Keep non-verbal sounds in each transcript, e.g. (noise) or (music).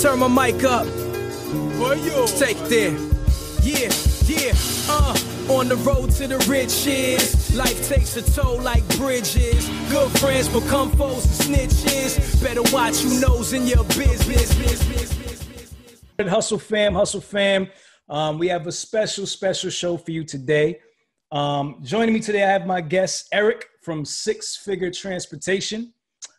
Turn my mic up. Take there. Yeah, yeah, uh. On the road to the riches. Life takes a toll like bridges. Good friends become foes and snitches. Better watch who knows in your business. Hustle fam, hustle fam. Um, we have a special, special show for you today. Um, joining me today, I have my guest Eric from Six Figure Transportation.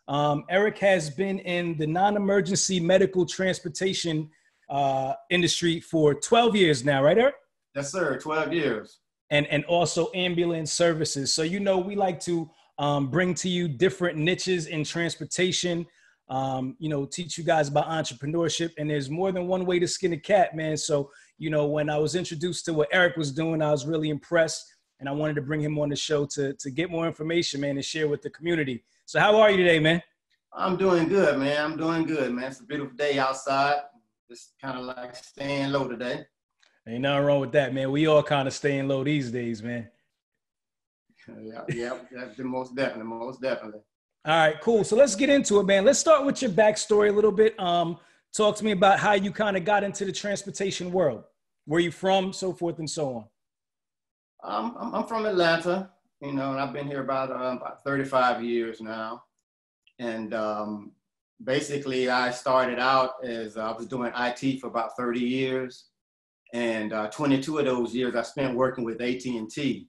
Um, Eric has been in the non-emergency medical transportation uh, industry for 12 years now, right, Eric? Yes, sir. 12 years. And and also ambulance services. So you know we like to um, bring to you different niches in transportation. Um, you know, teach you guys about entrepreneurship. And there's more than one way to skin a cat, man. So you know, when I was introduced to what Eric was doing, I was really impressed, and I wanted to bring him on the show to to get more information, man, and share with the community. So how are you today, man? I'm doing good, man. I'm doing good, man. It's a beautiful day outside. Just kind of like staying low today. Ain't nothing wrong with that, man. We all kind of staying low these days, man. (laughs) yeah, yeah, that's the most definitely, most definitely. All right, cool. So let's get into it, man. Let's start with your backstory a little bit. Um, talk to me about how you kind of got into the transportation world, where you from, so forth and so on. Um, I'm, I'm from Atlanta, you know, and I've been here about um, about 35 years now. And um, basically, I started out as uh, I was doing IT for about 30 years and uh, 22 of those years I spent working with AT&T.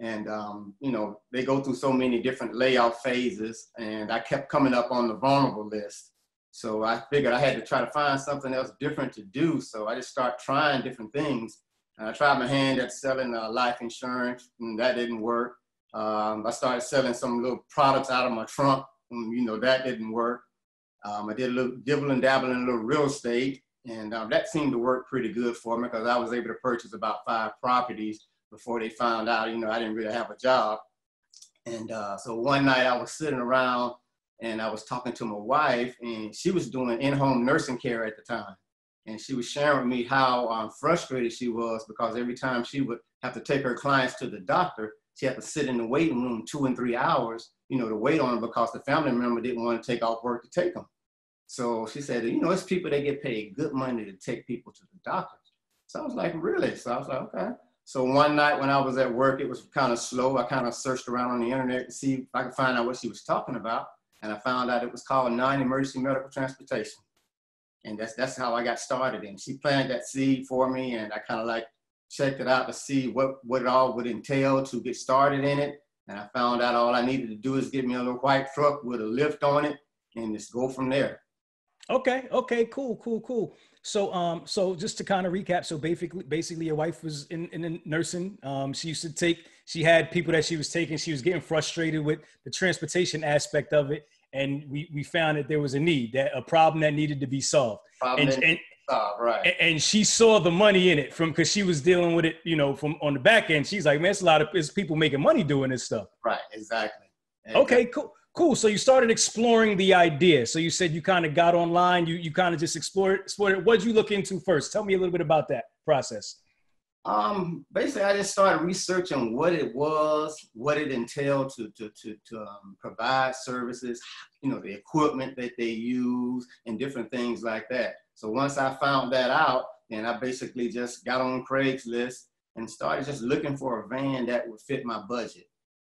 And um, you know they go through so many different layout phases, and I kept coming up on the vulnerable list. So I figured I had to try to find something else different to do. So I just start trying different things. And I tried my hand at selling uh, life insurance, and that didn't work. Um, I started selling some little products out of my trunk, and you know that didn't work. Um, I did a little dibble and in a little real estate, and um, that seemed to work pretty good for me because I was able to purchase about five properties before they found out, you know, I didn't really have a job. And uh, so one night I was sitting around and I was talking to my wife, and she was doing in home nursing care at the time. And she was sharing with me how um, frustrated she was because every time she would have to take her clients to the doctor, she had to sit in the waiting room two and three hours, you know, to wait on them because the family member didn't want to take off work to take them. So she said, you know, it's people that get paid good money to take people to the doctor. So I was like, really? So I was like, okay. So one night when I was at work, it was kind of slow. I kind of searched around on the internet to see if I could find out what she was talking about. And I found out it was called non-emergency medical transportation. And that's, that's how I got started. And she planted that seed for me. And I kind of like checked it out to see what, what it all would entail to get started in it. And I found out all I needed to do is get me a little white truck with a lift on it and just go from there. Okay. Okay. Cool. Cool. Cool. So, um, so just to kind of recap, so basically, basically, your wife was in in nursing. Um, she used to take. She had people that she was taking. She was getting frustrated with the transportation aspect of it, and we we found that there was a need, that a problem that needed to be solved. Problem and, and, solved, right. And she saw the money in it from because she was dealing with it, you know, from on the back end. She's like, man, it's a lot of it's people making money doing this stuff. Right. Exactly. exactly. Okay. Cool. Cool. So you started exploring the idea. So you said you kind of got online. You you kind of just explored explored it. What'd you look into first? Tell me a little bit about that process. Um, basically, I just started researching what it was, what it entailed to to to, to um, provide services. You know, the equipment that they use and different things like that. So once I found that out, then I basically just got on Craigslist and started just looking for a van that would fit my budget.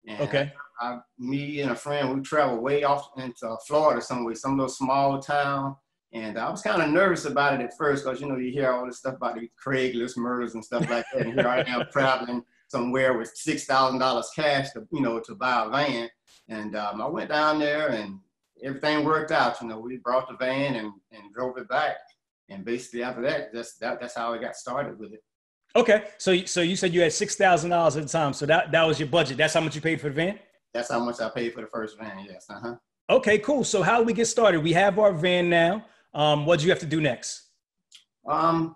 And okay. I, me and a friend, we traveled way off into Florida somewhere, some little small town. And I was kind of nervous about it at first because, you know, you hear all this stuff about the Craigslist murders and stuff like that. And here I am traveling somewhere with $6,000 cash to, you know, to buy a van. And um, I went down there and everything worked out. You know, we brought the van and, and drove it back. And basically after that, that's, that, that's how I got started with it. Okay, so so you said you had six thousand dollars at the time, so that that was your budget. That's how much you paid for the van. That's how much I paid for the first van. Yes. Uh huh. Okay, cool. So how do we get started? We have our van now. Um, what do you have to do next? Um,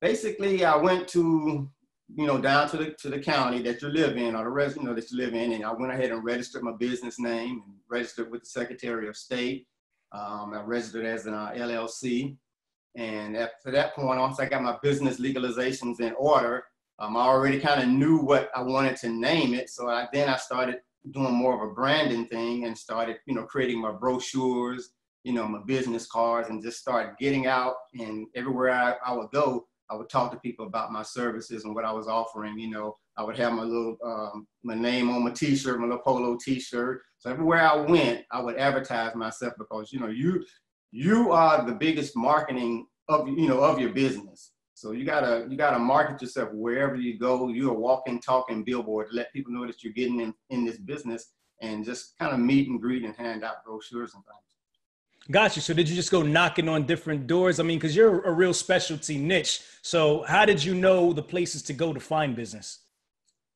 basically, I went to you know down to the to the county that you live in or the res you know that you live in, and I went ahead and registered my business name and registered with the Secretary of State. Um, I registered as an uh, LLC. And after that point, once I got my business legalizations in order, um, I already kind of knew what I wanted to name it. So I, then I started doing more of a branding thing and started, you know, creating my brochures you know, my business cards and just start getting out. And everywhere I, I would go, I would talk to people about my services and what I was offering. You know, I would have my little um, my name on my T-shirt, my little polo T-shirt. So everywhere I went, I would advertise myself because you know you you are the biggest marketing of you know of your business. So you gotta you gotta market yourself wherever you go. You're a walking, talking billboard. To let people know that you're getting in, in this business and just kind of meet and greet and hand out brochures and things. Gotcha. So did you just go knocking on different doors? I mean, because you're a real specialty niche. So how did you know the places to go to find business?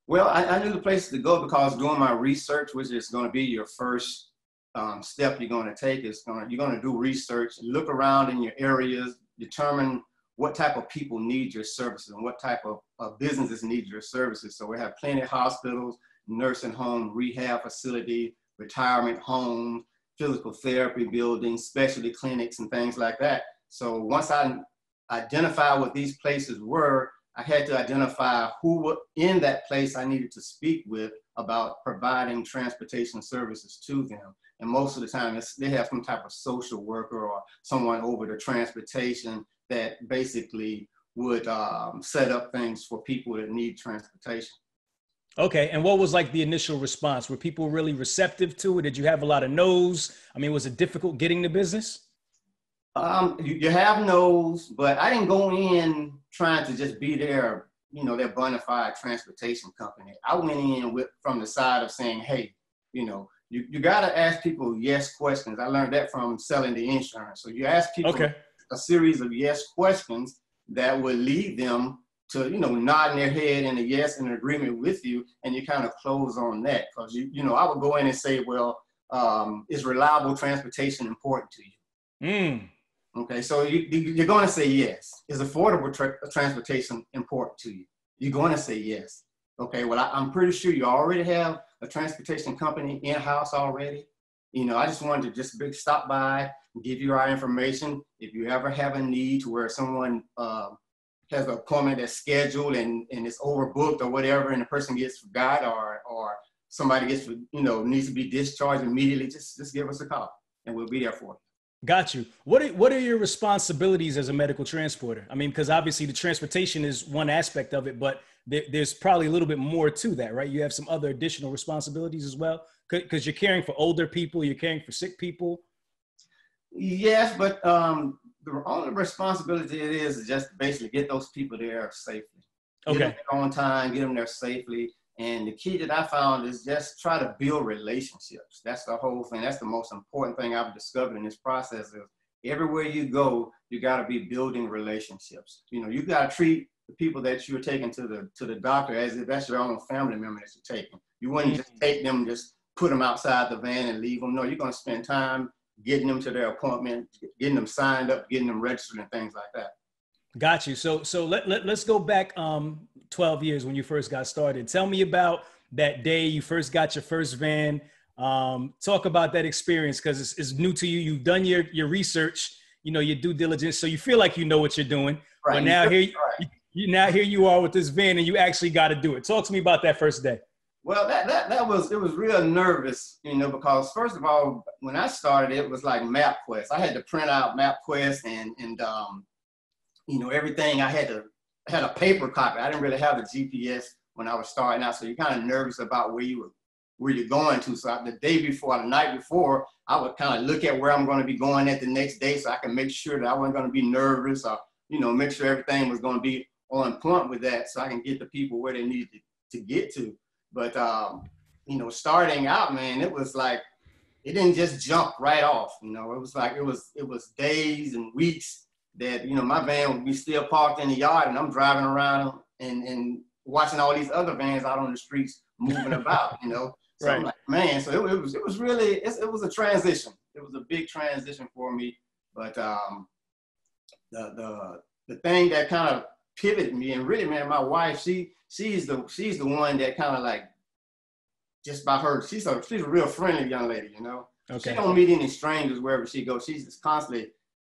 Well, I, I knew the places to go because doing my research, which is going to be your first um, step you're going to take, is going you're going to do research, look around in your areas, determine what type of people need your services and what type of, of businesses need your services. So we have plenty of hospitals, nursing home, rehab facility, retirement homes, physical therapy buildings, specialty clinics, and things like that. So once I identified what these places were, I had to identify who were in that place I needed to speak with about providing transportation services to them. And most of the time, they have some type of social worker or someone over the transportation that basically would um, set up things for people that need transportation. Okay, and what was like the initial response? Were people really receptive to it? Did you have a lot of no's? I mean, was it difficult getting the business? Um, you, you have no's, but I didn't go in trying to just be there, you know, their bona fide transportation company. I went in with from the side of saying, hey, you know, you, you got to ask people yes questions. I learned that from selling the insurance. So you ask people okay. a series of yes questions that will lead them to you know nodding their head in a yes in agreement with you and you kind of close on that. Because you you know i would go in and say well um, is reliable transportation important to you? Mm. okay so you, you're going to say yes. Is affordable tra- transportation important to you? You're going to say yes. Okay well I, am pretty sure you already have a transportation company in-house already. You know i just wanted to just big stop by and give you our information. If you ever have a need to where someone uh, has an appointment that's scheduled and, and it's overbooked or whatever, and the person gets forgot or or somebody gets you know needs to be discharged immediately, just just give us a call and we'll be there for you. Got you. What are, what are your responsibilities as a medical transporter? I mean, because obviously the transportation is one aspect of it, but there, there's probably a little bit more to that, right? You have some other additional responsibilities as well, because you're caring for older people, you're caring for sick people. Yes, but um, the only responsibility it is is just basically get those people there safely. Okay. Get them on time, get them there safely. And the key that I found is just try to build relationships. That's the whole thing. That's the most important thing I've discovered in this process is everywhere you go, you got to be building relationships. You know, you got to treat the people that you're taking to the to the doctor as if that's your own family member that you're taking. You wouldn't just mm-hmm. take them, just put them outside the van and leave them. No, you're going to spend time getting them to their appointment, getting them signed up, getting them registered, and things like that. Got you. So so let, let let's go back um 12 years when you first got started. Tell me about that day you first got your first van. Um, talk about that experience because it's, it's new to you. You've done your your research, you know, your due diligence, so you feel like you know what you're doing. Right. But now here (laughs) you, right. you now here you are with this van, and you actually got to do it. Talk to me about that first day. Well, that, that, that was, it was real nervous, you know, because first of all, when I started, it was like MapQuest. I had to print out MapQuest and, and um, you know, everything. I had to, had a paper copy. I didn't really have a GPS when I was starting out. So you're kind of nervous about where you were, where you're going to. So the day before, the night before, I would kind of look at where I'm going to be going at the next day so I can make sure that I wasn't going to be nervous or, you know, make sure everything was going to be on point with that so I can get the people where they needed to, to get to. But um, you know, starting out, man, it was like it didn't just jump right off. You know, it was like it was it was days and weeks that you know my van would be still parked in the yard, and I'm driving around and and watching all these other vans out on the streets moving (laughs) about. You know, so right. I'm like, man, so it, it was it was really it was a transition. It was a big transition for me, but um, the the the thing that kind of pivoted me, and really, man, my wife, she she's the she's the one that kind of like just by her, she's a she's a real friendly young lady, you know. Okay. She don't meet any strangers wherever she goes. She's just constantly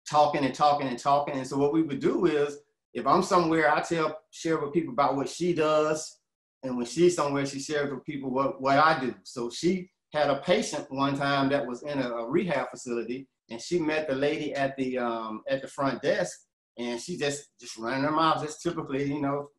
talking and talking and talking. And so what we would do is if I'm somewhere, I tell share with people about what she does. And when she's somewhere, she shares with people what, what I do. So she had a patient one time that was in a, a rehab facility and she met the lady at the um, at the front desk, and she just just running her mouth, just typically, you know.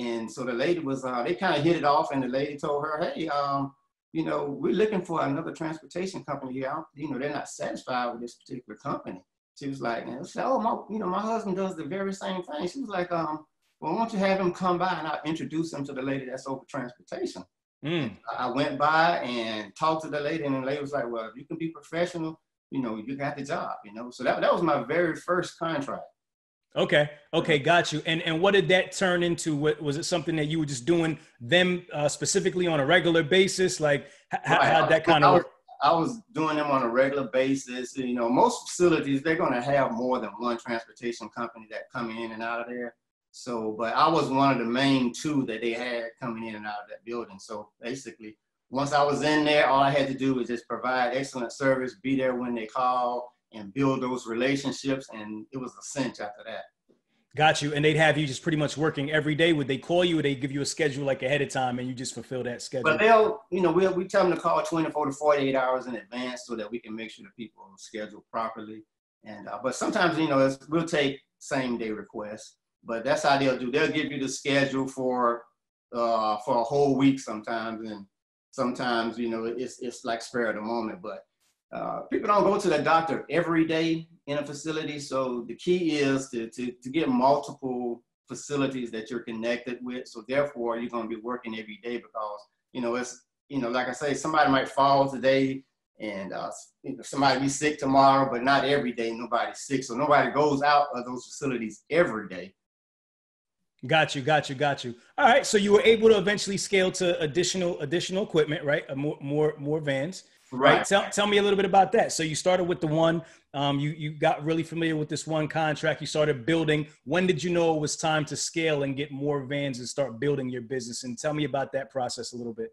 And so the lady was, uh, they kind of hit it off, and the lady told her, hey, um, you know, we're looking for another transportation company here. You know, they're not satisfied with this particular company. She was like, and said, oh, my, you know, my husband does the very same thing. She was like, um, well, why don't you have him come by and I'll introduce him to the lady that's over transportation. Mm. I went by and talked to the lady, and the lady was like, well, if you can be professional, you know, you got the job, you know. So that, that was my very first contract. Okay. Okay. Got you. And and what did that turn into? What was it something that you were just doing them uh, specifically on a regular basis? Like how right. that kind of work? I was doing them on a regular basis. You know, most facilities they're going to have more than one transportation company that come in and out of there. So, but I was one of the main two that they had coming in and out of that building. So basically, once I was in there, all I had to do was just provide excellent service, be there when they call, and build those relationships. And it was a cinch after that. Got you. And they'd have you just pretty much working every day. Would they call you or they give you a schedule like ahead of time and you just fulfill that schedule? But they'll, you know, we we tell them to call 24 to 48 hours in advance so that we can make sure the people are scheduled properly. And, uh, but sometimes, you know, we'll take same day requests, but that's how they'll do. They'll give you the schedule for, uh, for a whole week sometimes. And sometimes, you know, it's, it's like spare of the moment, but uh, people don't go to the doctor every day in a facility. So the key is to, to, to get multiple facilities that you're connected with. So therefore, you're going to be working every day because, you know, it's, you know, like I say, somebody might fall today and uh, you know, somebody be sick tomorrow, but not every day. Nobody's sick. So nobody goes out of those facilities every day. Got you, got you, got you. All right, so you were able to eventually scale to additional additional equipment, right? more more more vans. Right. right. Tell, tell me a little bit about that. So you started with the one, um, you, you got really familiar with this one contract. You started building. When did you know it was time to scale and get more vans and start building your business? And tell me about that process a little bit.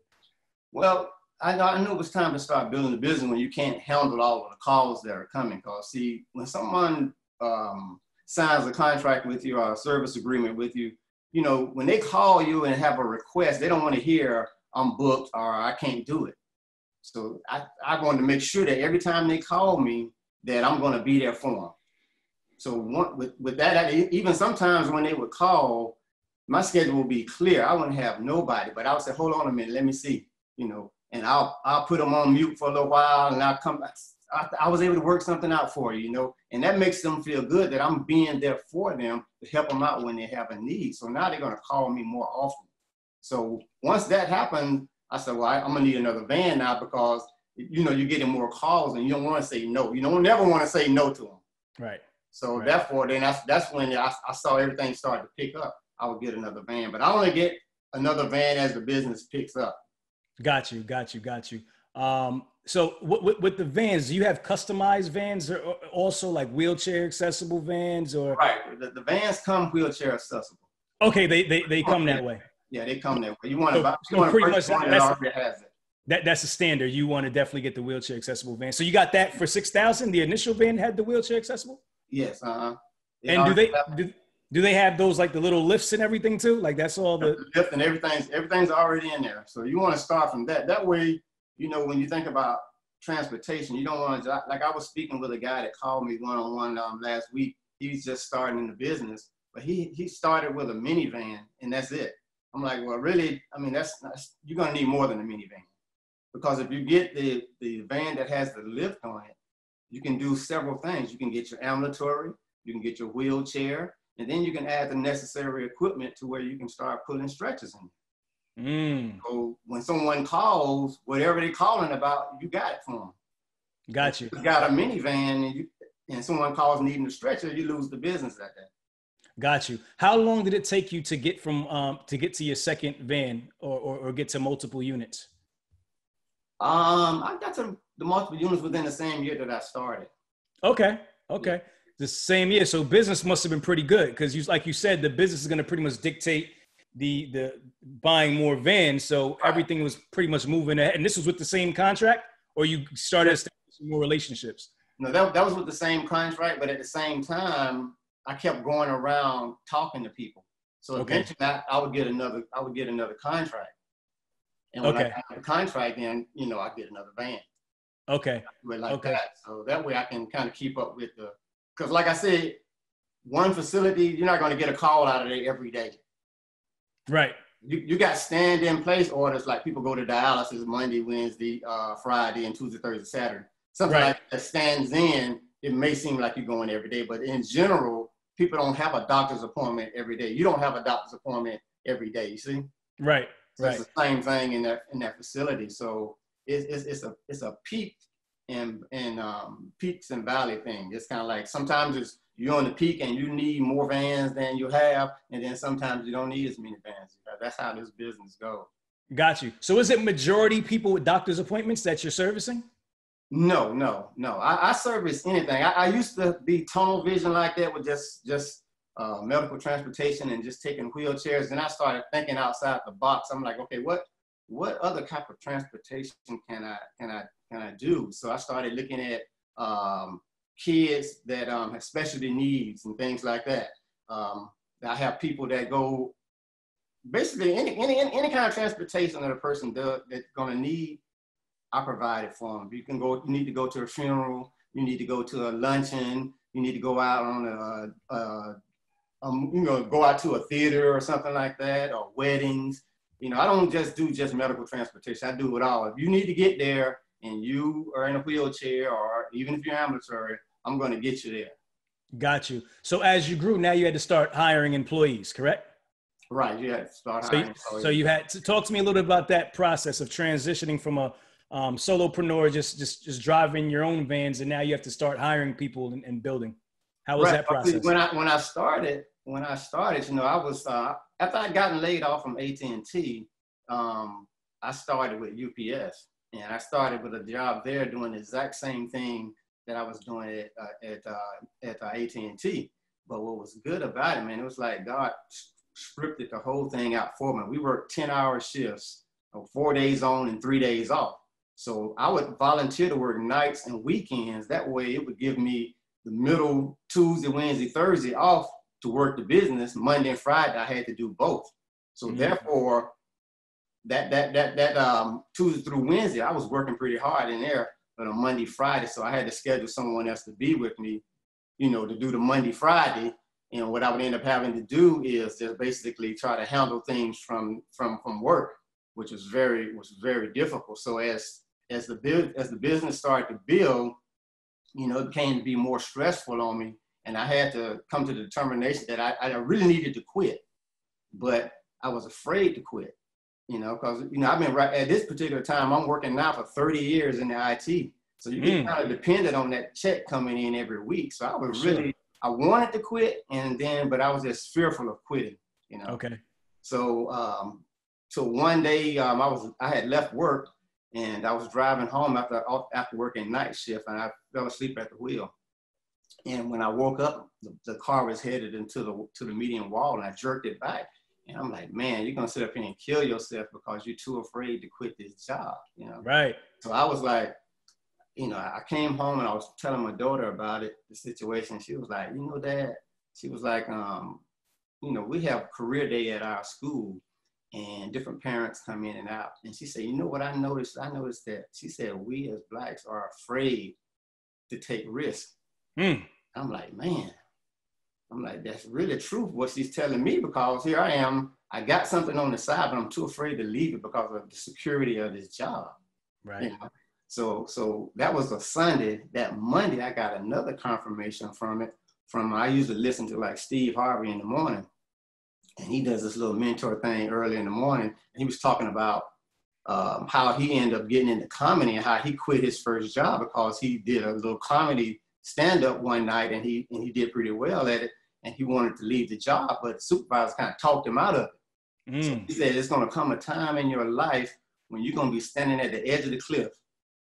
Well, I, I knew it was time to start building the business when you can't handle all of the calls that are coming. Cause see, when someone um, signs a contract with you or a service agreement with you, you know, when they call you and have a request, they don't want to hear I'm booked or I can't do it so I, I wanted to make sure that every time they call me, that I'm going to be there for them. So one, with, with that, even sometimes when they would call, my schedule would be clear. I wouldn't have nobody, but I would say, hold on a minute, let me see, you know, and I'll, I'll put them on mute for a little while and I'll come back. I, I was able to work something out for you, you know, and that makes them feel good that I'm being there for them to help them out when they have a need. So now they're going to call me more often. So once that happened, I said, well, I, am gonna need another van now because you know you're getting more calls and you don't want to say no. You don't never want to say no to them. Right. So right. therefore, then that's that's when I, I saw everything start to pick up. I would get another van, but I only get another van as the business picks up. Got you, got you, got you. Um, so with, with the vans, do you have customized vans or also like wheelchair accessible vans or? Right, the, the vans come wheelchair accessible. Okay, they they, they come that way. Yeah, they come that way. You want to, so, you want pretty much that, already has it. That, that's a standard. You want to definitely get the wheelchair accessible van. So you got that for six thousand. The initial van had the wheelchair accessible. Yes. Uh huh. And do they do, do they have those like the little lifts and everything too? Like that's all the, the lift and everything's everything's already in there. So you want to start from that. That way, you know, when you think about transportation, you don't want to like I was speaking with a guy that called me one on one last week. He's just starting in the business, but he he started with a minivan and that's it. I'm like, well, really, I mean, that's, that's you're gonna need more than a minivan, because if you get the the van that has the lift on it, you can do several things. You can get your ambulatory, you can get your wheelchair, and then you can add the necessary equipment to where you can start pulling stretchers in. Mm. So when someone calls, whatever they're calling about, you got it for them. Got you. you got a minivan and you and someone calls needing a stretcher, you lose the business that day. Got you. How long did it take you to get from um, to get to your second van or, or, or get to multiple units? Um, I got to the multiple units within the same year that I started. Okay. Okay. Yeah. The same year. So business must have been pretty good because you, like you said, the business is going to pretty much dictate the the buying more vans. So right. everything was pretty much moving ahead. And this was with the same contract, or you started establishing more relationships. No, that, that was with the same contract, but at the same time, I kept going around talking to people. So okay. eventually I, I, would get another, I would get another contract. And when okay. I got the contract, then, you know, I get another van. Okay. like okay. that. So that way I can kind of keep up with the, because like I said, one facility, you're not going to get a call out of there every day. Right. You, you got stand in place orders like people go to dialysis Monday, Wednesday, uh, Friday, and Tuesday, Thursday, Saturday. Something Right. like that stands in, it may seem like you're going every day, but in general, people don't have a doctor's appointment every day. You don't have a doctor's appointment every day, you see? Right. So Right. It's the same thing in that in that facility. So it's, it's, it's a it's a peak and and um, peaks and valley thing. It's kind of like sometimes it's you're on the peak and you need more vans than you have, and then sometimes you don't need as many vans. That's how this business goes. Got you. So is it majority people with doctor's appointments that you're servicing? No, no, no. I, I service anything. I, I used to be tunnel vision like that with just just uh, medical transportation and just taking wheelchairs. Then I started thinking outside the box. I'm like, okay, what what other type of transportation can I can I can I do? So I started looking at um, kids that um, have specialty needs and things like that. Um, I have people that go basically any any any kind of transportation that a person does that's going to need. I provide it for them. You can go. You need to go to a funeral. You need to go to a luncheon. You need to go out on a, a um, you know, go out to a theater or something like that, or weddings. You know, I don't just do just medical transportation. I do it all. If you need to get there and you are in a wheelchair, or even if you're ambulatory, I'm going to get you there. Got you. So as you grew, now you had to start hiring employees, correct? Right. To start So, hiring. employees. so you had to talk to me a little bit about that process of transitioning from a um, solopreneur, just just just driving your own vans, and now you have to start hiring people and, and building. How was Right. that process? When I when I started, when I started, you know, I was uh, after I gotten laid off from AT and T, um, I started with UPS, and I started with a job there doing the exact same thing that I was doing at uh, at uh, at uh, AT and T. But what was good about it, man, it was like God scripted the whole thing out for me. We worked ten hour shifts, four days on and three days off. So I would volunteer to work nights and weekends. That way, it would give me the middle Tuesday, Wednesday, Thursday off to work the business. Monday and Friday, I had to do both. So Mhm. therefore, that that that that um, Tuesday through Wednesday, I was working pretty hard in there. But on Monday, Friday, so I had to schedule someone else to be with me, you know, to do the Monday, Friday. And what I would end up having to do is just basically try to handle things from from from work, which was very was very difficult. So as as the as the business started to build, you know, it became to be more stressful on me. And I had to come to the determination that I, I really needed to quit. But I was afraid to quit, you know, because, you know, I've been right at this particular time, I'm working now for 30 years in the IT. So you get Mm. kind of dependent on that check coming in every week. So I was Sure. really, I wanted to quit and then, but I was just fearful of quitting, you know. okay. So, um, so one day um, I was I had left work and I was driving home after after working night shift and I fell asleep at the wheel. And when I woke up, the, the car was headed into the to the median wall and I jerked it back. And I'm like, man, you're gonna sit up here and kill yourself because you're too afraid to quit this job, you know. Right. So I was like, you know, I came home and I was telling my daughter about it, the situation. She was like, you know, Dad, she was like, um, you know, we have career day at our school and different parents come in and out. And she said, you know what I noticed? I noticed that she said, we as blacks are afraid to take risks. Mm. I'm like, man, I'm like, that's really true what she's telling me because here I am. I got something on the side, but I'm too afraid to leave it because of the security of this job. Right. You know? So so that was a Sunday. That Monday I got another confirmation from it. From I usually listen to like Steve Harvey in the morning, and he does this little mentor thing early in the morning. And he was talking about um, how he ended up getting into comedy and how he quit his first job because he did a little comedy stand up one night and he and he did pretty well at it. And he wanted to leave the job, but the supervisor kind of talked him out of it. Mm. He said, it's going to come a time in your life when you're going to be standing at the edge of the cliff.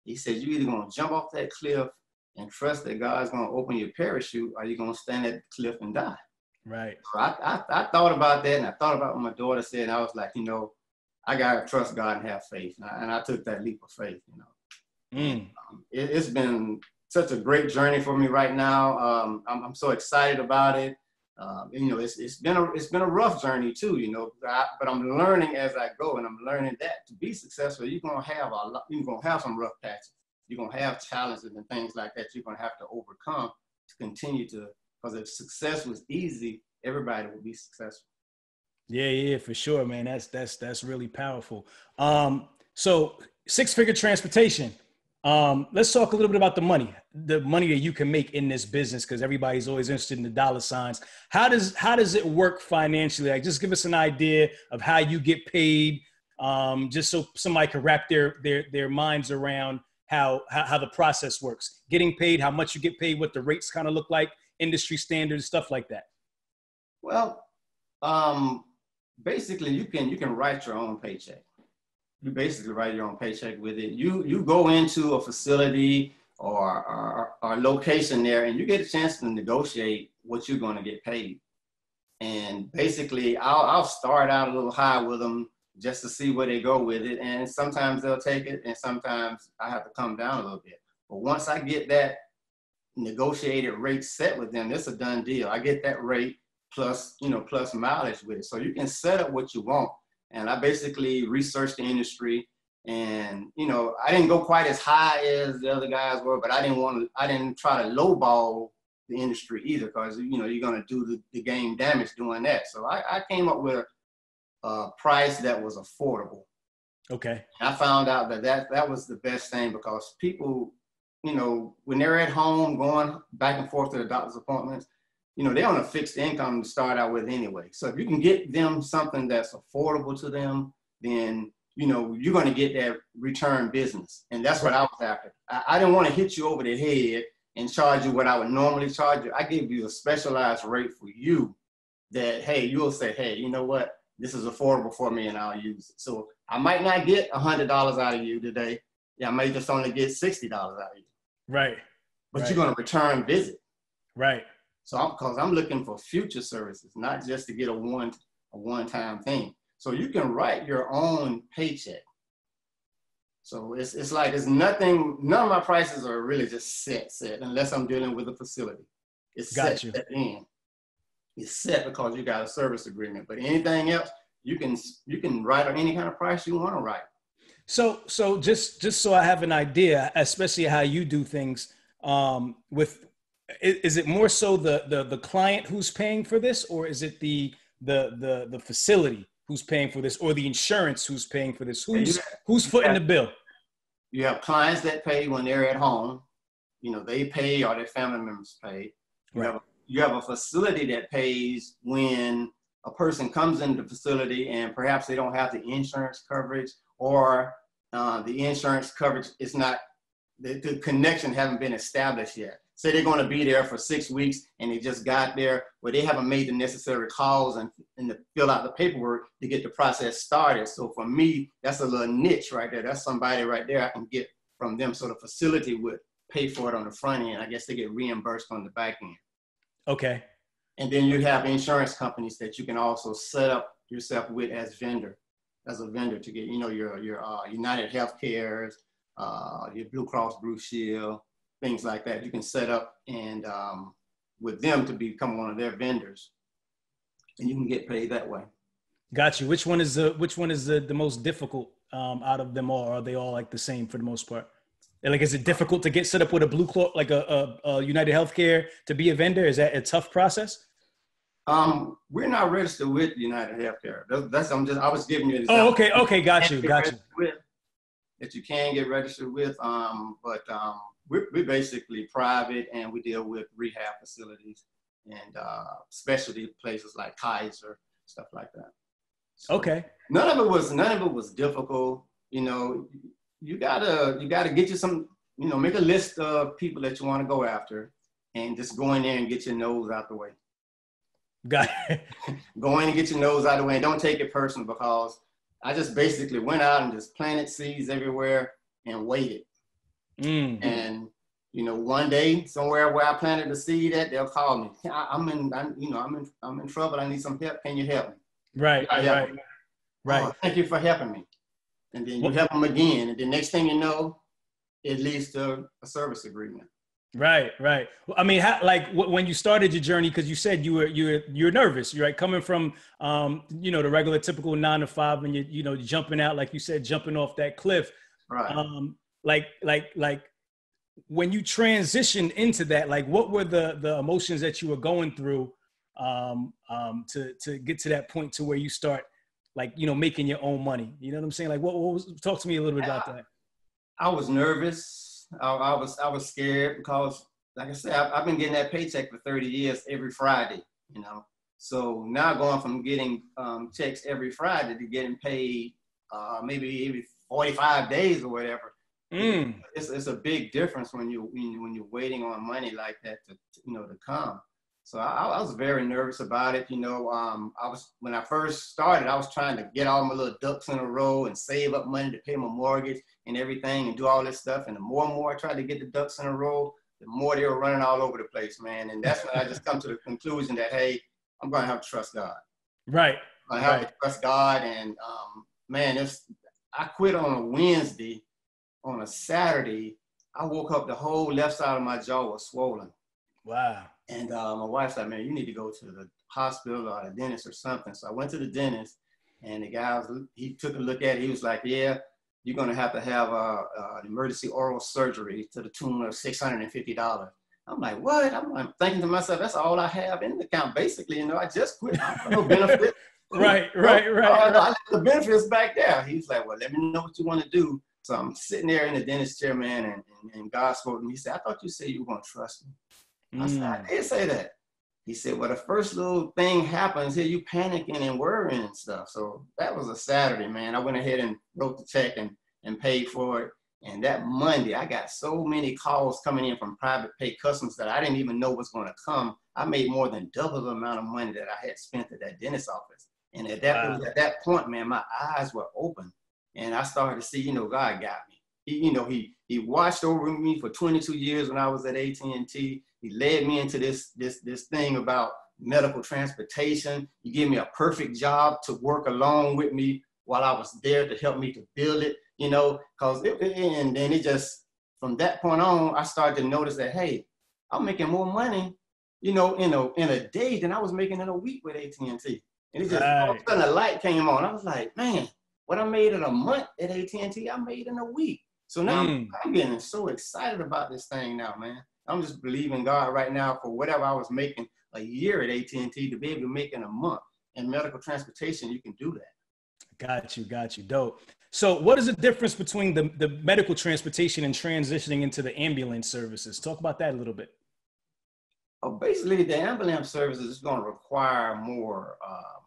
He said, you're either going to jump off that cliff and trust that God's going to open your parachute, or you're going to stand at the cliff and die. Right. So I, I, I thought about that, and I thought about what my daughter said, and I was like, you know, I got to trust God and have faith. And I, and I took that leap of faith, you know. Mm. Um, it, has been such a great journey for me right now. Um, I'm, I'm so excited about it. Um, you know, it's, it's been a it's been a rough journey too. You know, I, but I'm learning as I go, and I'm learning that to be successful, you're gonna have a lot, you're gonna have some rough patches. you're gonna have challenges and things like that you're gonna have to overcome to continue to because if success was easy, everybody would be successful. Yeah, yeah, for sure, man. That's that's that's really powerful. Um, so six figure transportation. Um, let's talk a little bit about the money, the money that you can make in this business, because everybody's always interested in the dollar signs. How does how does it work financially? Like, just give us an idea of how you get paid, um, just so somebody can wrap their their their minds around how, how how the process works. Getting paid, how much you get paid, what the rates kind of look like, industry standards, stuff like that. Well, um, basically, you can you can write your own paycheck you basically write your own paycheck with it. You you go into a facility or, or, or location there and you get a chance to negotiate what you're going to get paid. And basically, I'll, I'll start out a little high with them just to see where they go with it. And sometimes they'll take it, and sometimes I have to come down a little bit. But once I get that negotiated rate set with them, it's a done deal. I get that rate plus, you know, plus mileage with it. So you can set up what you want and I basically researched the industry. And you know, I didn't go quite as high as the other guys were, but I didn't want to. I didn't try to lowball the industry either, because you know you're going to do the, the, game damage doing that. So I, I came up with a, a price that was affordable. Okay. I found out that, that that was the best thing because people, you know, when they're at home going back and forth to the doctor's appointments, you know, they're on a fixed income to start out with anyway. So if you can get them something that's affordable to them, then you know you're going to get that return business, and that's what I was after. I, I didn't want to hit you over the head and charge you what I would normally charge you. I gave you a specialized rate for you that hey, you'll say, hey, you know what, this is affordable for me, and I'll use it. So I might not get a hundred dollars out of you today. Yeah, I may just only get sixty dollars out of you. Right. But right. you're going to return visit. Right. So I'm because I'm looking for future services, not just to get a one a one time thing. So you can write your own paycheck. So it's it's like it's nothing. None of my prices are really just set set unless I'm dealing with a facility. It's got set you. at the end. It's set because you got a service agreement. But anything else, you can you can write on any kind of price you want to write. So so just just so I have an idea, especially how you do things um, with is it more so the, the the client who's paying for this or is it the the the the facility who's paying for this or the insurance who's paying for this? Who's who's footing the bill? You have clients that pay when they're at home. You know they pay or their family members pay. You, right. have, a, you have a facility that pays when a person comes into the facility and perhaps they don't have the insurance coverage or uh, the insurance coverage is not the, the connection haven't been established yet say they're going to be there for six weeks and they just got there where they haven't made the necessary calls and, and to fill out the paperwork to get the process started. So for me, that's a little niche right there. That's somebody right there I can get from them. So the facility would pay for it on the front end. I guess they get reimbursed on the back end. Okay. And then you have insurance companies that you can also set up yourself with as vendor, as a vendor to get, you know, your your uh, United Healthcare's, uh, your Blue Cross Blue Shield, things like that. You can set up and um, with them to become one of their vendors, and you can get paid that way. Got you. Which one is the which one is the, the most difficult um, out of them all? Are they all like the same for the most part? like, is it difficult to get set up with a Blue Cross, like a, a, a United Healthcare, to be a vendor? Is that a tough process? Um, we're not registered with United Healthcare. That's, that's I'm just I was giving you. oh, okay, okay, got you, got you. With, that you can get registered with, um, but um, we're, we're basically private and we deal with rehab facilities and uh, specialty places like Kaiser, stuff like that. So okay. None of it was none of it was difficult. You know, you gotta you gotta get you some. You know, make a list of people that you want to go after, and just go in there and get your nose out the way. Got (laughs) it. go in and get your nose out of the way, and don't take it personal because I just basically went out and just planted seeds everywhere and waited. Mm-hmm. And you know, one day somewhere where I planted the seed at, they'll call me. I, am in, I'm, you know, I'm in, I'm in trouble. I need some help. Can you help me? Right, right, me. right. Oh, thank you for helping me. And then you help them again, and the next thing you know, it leads to a service agreement. Right, right. I mean, how, like when you started your journey, because you said you were you were you're nervous, you're right, coming from um, you know the regular typical nine to five, and you you know jumping out like you said, jumping off that cliff. Right. Um, like like like when you transitioned into that, like what were the the emotions that you were going through um, um, to to get to that point to where you start like you know making your own money? You know what I'm saying? Like what, what was talk to me a little bit about that. I was nervous. I, I was I was scared because like I said, I've, I've been getting that paycheck for 30 years every Friday. You know, so now going from getting um, checks every Friday to getting paid uh, maybe every 45 days or whatever. Mm. It's, it's a big difference when you when you're waiting on money like that to you know to come. So I, I was very nervous about it. You know, um, I was when I first started, I was trying to get all my little ducks in a row and save up money to pay my mortgage and everything and do all this stuff. And the more and more I tried to get the ducks in a row, the more they were running all over the place, man. And that's when I just come to the conclusion that hey, I'm gonna have to trust God. Right. I have right. to trust God, and um, man, it's I quit on a Wednesday. On a Saturday, I woke up the whole left side of my jaw was swollen. Wow. And uh, my wife's like, "Man, you need to go to the hospital or the dentist or something." So I went to the dentist, and the guy was, he took a look at it. He was like, "Yeah, you're gonna have to have uh, uh, emergency oral surgery to the tune of six hundred and fifty dollars." I'm like, "What?" I'm, I'm, thinking to myself, "That's all I have in the account. Basically, you know, I just quit. I no benefit (laughs) right, right, (laughs) right. Uh, I left the benefits back there. He's like, well, let me know what you want to do. So I'm sitting there in the dentist chair, man, and, and, and God spoke to me. He said, I thought you said you were going to trust me. Mm. I said, I mm. did say that. He said, well, the first little thing happens here, you panicking and worrying and stuff. So that was a Saturday, man. I went ahead and wrote the check and, and paid for it. And that Monday, I got so many calls coming in from private pay customers that I didn't even know was going to come. I made more than double the amount of money that I had spent at that dentist office. And at that wow. at that point, man, my eyes were open, and I started to see, you know, God got me. He, you know, he he watched over me for 22 years when I was at AT&T. He led me into this this this thing about medical transportation. He gave me a perfect job to work along with me while I was there to help me to build it. You know, cause it, and then it just from that point on, I started to notice that hey, I'm making more money, you know, in a in a day than I was making in a week with AT&T. And it just right. all of a sudden a light came on. I was like, man, what I made in a month at AT&T, I made in a week. So now mm. I'm getting so excited about this thing now, man. I'm just believing God right now for whatever I was making a year at AT&T to be able to make in a month. In medical transportation, you can do that. Got you, got you. Dope. So what is the difference between the, the medical transportation and transitioning into the ambulance services? Talk about that a little bit. Oh, basically, the ambulance services is going to require more uh,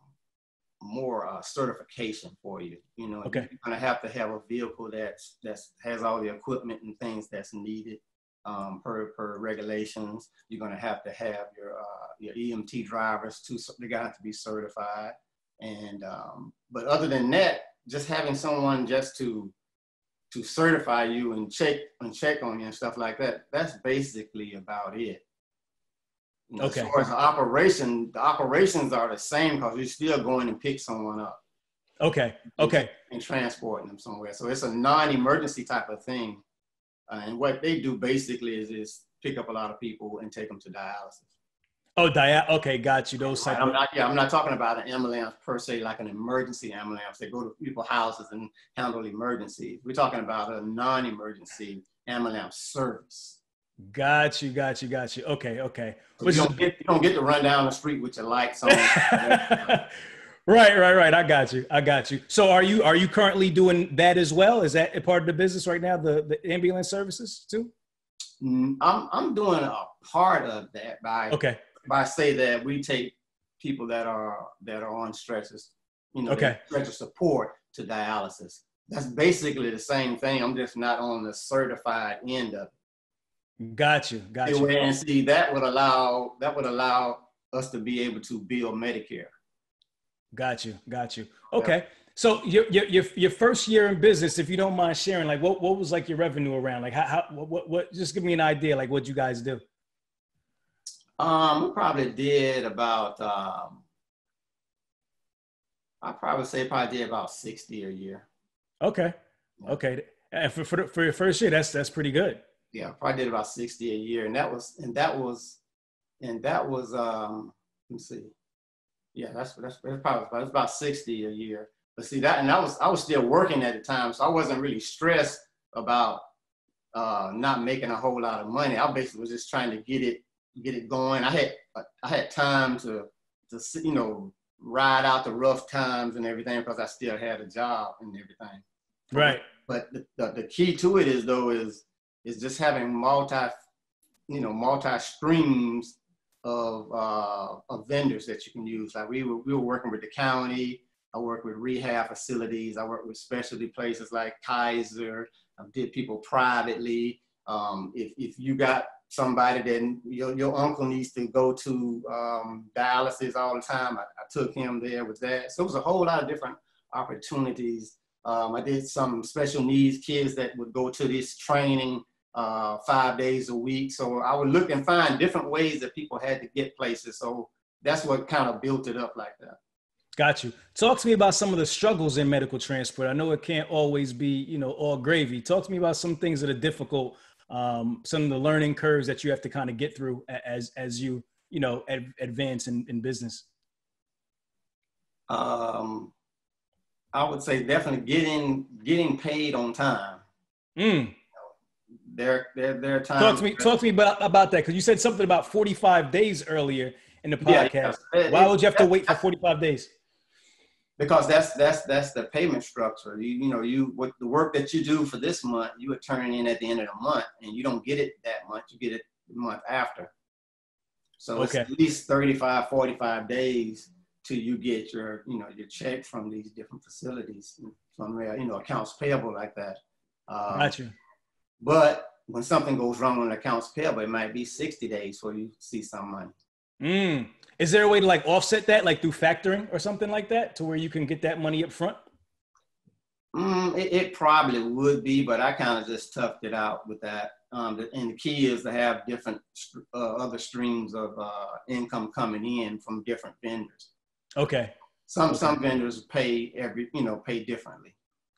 more uh, certification for you. You know, okay. you're gonna have to have a vehicle that's that's has all the equipment and things that's needed um, per per regulations. You're gonna have to have your uh, your EMT drivers to they got to be certified. And um, but other than that, just having someone just to to certify you and check and check on you and stuff like that, that's basically about it. Okay. As far as the operation, the operations are the same because you're still going and pick someone up. Okay. Okay. And transporting them somewhere. So it's a non-emergency type of thing. Uh, and what they do basically is, is pick up a lot of people and take them to dialysis. Oh, dia. Okay, got you. Those type. I'm not. Yeah, I'm not talking about an ambulance per se, like an emergency ambulance. They go to people's houses and handle emergencies. We're talking about a non-emergency ambulance service. Got you, got you, got you. Okay, okay. Which you, don't get, you don't get to run down the street with your lights on. (laughs) right, right, right. I got you. I got you. So are you are you currently doing that as well? Is that a part of the business right now, the, the ambulance services too? Mm, I'm I'm doing a part of that by okay by say that we take people that are that are on stretchers, you know, okay. stretcher support to dialysis. That's basically the same thing. I'm just not on the certified end of it. Got you. Got you. And see, that would allow that would allow us to be able to bill Medicare. Got you. Got you. Okay. Yeah. So your, your your your first year in business, if you don't mind sharing, like what what was like your revenue around? Like how, how what what just give me an idea, like what you guys do. Um, we probably did about um, I probably say probably did about sixty a year. Okay. Okay. And for for, for your first year, that's that's pretty good yeah, probably did about 60 a year. And that was, and that was, and that was, um, let me see. Yeah, that's, that's, that's probably, that's about 60 a year. But see that, and I was, I was still working at the time. So I wasn't really stressed about uh, not making a whole lot of money. I basically was just trying to get it get it going. I had I had time to to you know ride out the rough times and everything because I still had a job and everything. Right. But the, the, the key to it is though is is just having multi you know multi streams of uh, of vendors that you can use. Like we were we were working with the county. I work with rehab facilities. I work with specialty places like Kaiser. I did people privately. Um, if, if you got somebody that your, your uncle needs to go to um, dialysis all the time, I, I, took him there with that. So it was a whole lot of different opportunities. Um, I did some special needs kids that would go to this training uh, five days a week. So I would look and find different ways that people had to get places. So that's what kind of built it up like that. Got you. Talk to me about some of the struggles in medical transport. I know it can't always be, you know, all gravy. Talk to me about some things that are difficult, um, some of the learning curves that you have to kind of get through as as you, you know, ad- advance in, in business. Um, I would say definitely getting getting paid on time. Mm. There, there, there are times. Talk to me. Talk to me about about that because you said something about forty five days earlier in the podcast. Yeah, yeah. Why would you have to wait for forty five days? because that's that's that's the payment structure. You you know you what the work that you do for this month, you are turning in at the end of the month, and you don't get it that month. You get it the month after. So okay. it's at least 35, 45 days till you get your you know your check from these different facilities from you know accounts payable like that. Um, gotcha. But when something goes wrong on accounts payable, it might be 60 days before you see some money. Mm. Is there a way to like offset that, like through factoring or something like that, to where you can get that money up front? Mm, it, it, probably would be, but I kind of just toughed it out with that. Um, and the key is to have different uh, other streams of uh, income coming in from different vendors. Okay. Some okay. some vendors pay every you know pay differently.